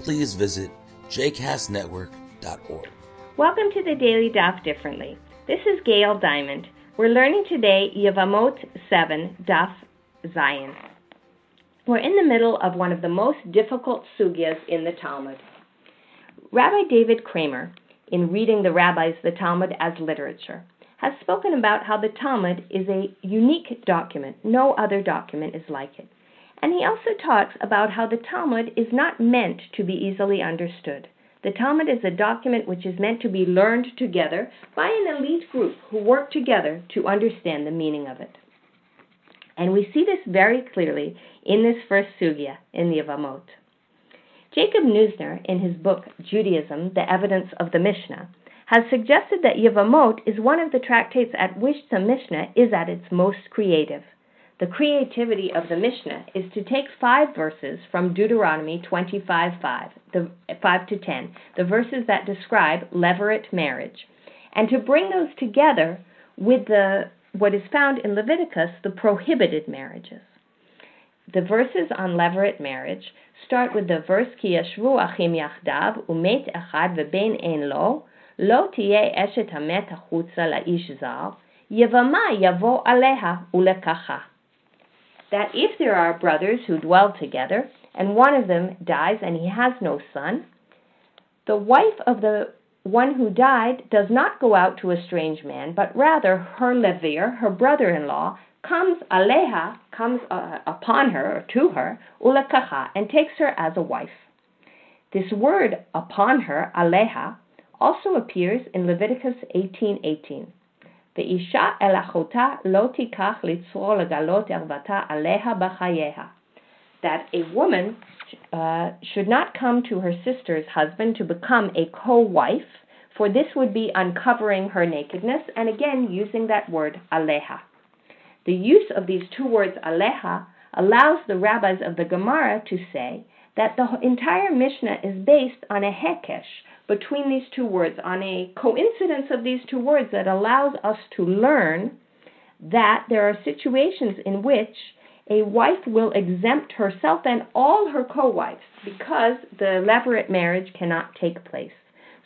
please visit jcastnetwork.org. Welcome to the Daily Daf Differently. This is Gail Diamond. We're learning today Yevamot 7 Daf Zayin. We're in the middle of one of the most difficult sugyas in the Talmud. Rabbi David Kraemer, in reading the rabbis the Talmud as literature, has spoken about how the Talmud is a unique document. No other document is like it. And he also talks about how the Talmud is not meant to be easily understood. The Talmud is a document which is meant to be learned together by an elite group who work together to understand the meaning of it. And we see this very clearly in this first sugya in the Yevamot. Jacob Neusner, in his book Judaism, The Evidence of the Mishnah, has suggested that Yevamot is one of the tractates at which the Mishnah is at its most creative. The creativity of the Mishnah is to take five verses from Deuteronomy 25 5, the, 5 to 10, the verses that describe levirate marriage, and to bring those together with the what is found in Leviticus, the prohibited marriages. The verses on levirate marriage start with the verse Ki yashvu achim yachdav umet echad veben ein lo lo tiye eshet hamet achutza la'ish zar yevama yavo aleha ulekacha that if there are brothers who dwell together, and one of them dies and he has no son, the wife of the one who died does not go out to a strange man, but rather her levir, her brother in law, comes aleha, comes uh, upon her or to her, ulakacha, and takes her as a wife. This word upon her, aleha, also appears in Leviticus 18:18. 18. ואישה אל אחותה לא תיקח לצרור לגלות ערוותה עליה בחייה. That a woman uh, should not come to her sister's husband to become a co-wife, for this would be uncovering her nakedness, and again using that word aleha. The use of these two words aleha allows the rabbis of the Gemara to say that the entire Mishnah is based on a hekesh, between these two words, on a coincidence of these two words that allows us to learn that there are situations in which a wife will exempt herself and all her co wives because the levirate marriage cannot take place.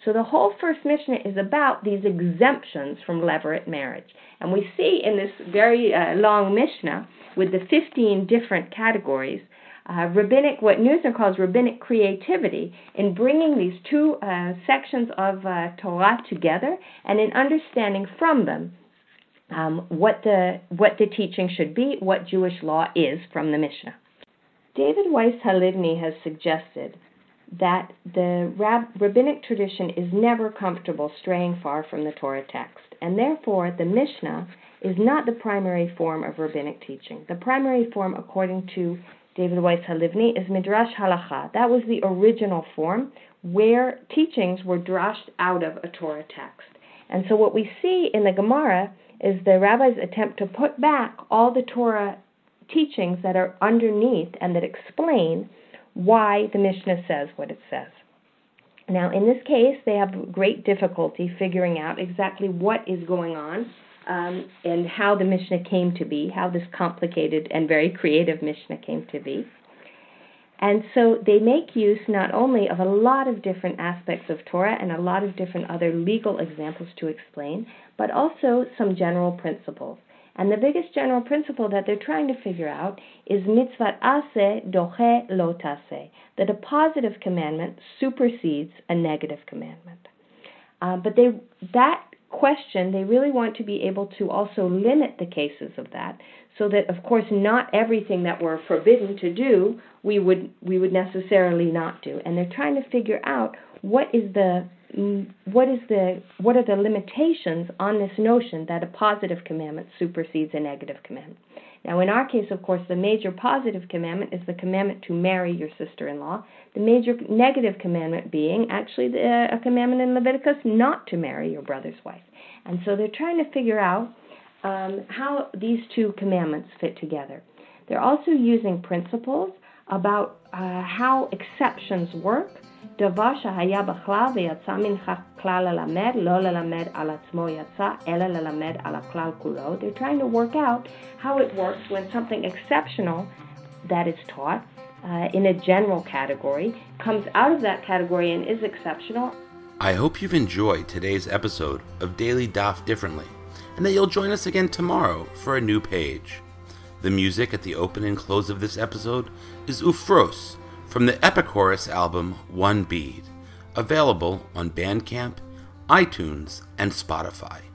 So the whole first Mishnah is about these exemptions from levirate marriage. And we see in this very uh, long Mishnah, with the 15 different categories, uh, rabbinic, what Neusner calls rabbinic creativity, in bringing these two uh, sections of uh, Torah together and in understanding from them um, what the what the teaching should be, what Jewish law is from the Mishnah. David Weiss Halivni has suggested that the rab- rabbinic tradition is never comfortable straying far from the Torah text, and therefore the Mishnah is not the primary form of rabbinic teaching. The primary form, according to David Weiss Halivni, is Midrash Halacha. That was the original form where teachings were drashed out of a Torah text. And so what we see in the Gemara is the rabbis attempt to put back all the Torah teachings that are underneath and that explain why the Mishnah says what it says. Now, in this case, they have great difficulty figuring out exactly what is going on um, and how the Mishnah came to be, how this complicated and very creative Mishnah came to be. And so they make use not only of a lot of different aspects of Torah and a lot of different other legal examples to explain, but also some general principles. And the biggest general principle that they're trying to figure out is mitzvah ase doche lo tase, that a positive commandment supersedes a negative commandment. Uh, but they that question, they really want to be able to also limit the cases of that, so that of course not everything that we're forbidden to do we would we would necessarily not do. And they're trying to figure out what is the what is the what are the limitations on this notion that a positive commandment supersedes a negative commandment. Now, in our case, of course, the major positive commandment is the commandment to marry your sister in law. The major negative commandment being actually the, a commandment in Leviticus not to marry your brother's wife. And so they're trying to figure out um, how these two commandments fit together. They're also using principles about uh, how exceptions work. דבר שהיה בכלל ויצא מן הכלל ללמד, לא ללמד על עצמו יצא, אלא ללמד על הכלל כולו. They're trying to work out how it works when something exceptional that is taught uh, in a general category comes out of that category and is exceptional. I hope you've enjoyed today's episode of Daily Daf Differently, and that you'll join us again tomorrow for a new page. The music at the open and close of this episode is Ufros from the Epichorus album One Bead, available on Bandcamp, iTunes, and Spotify.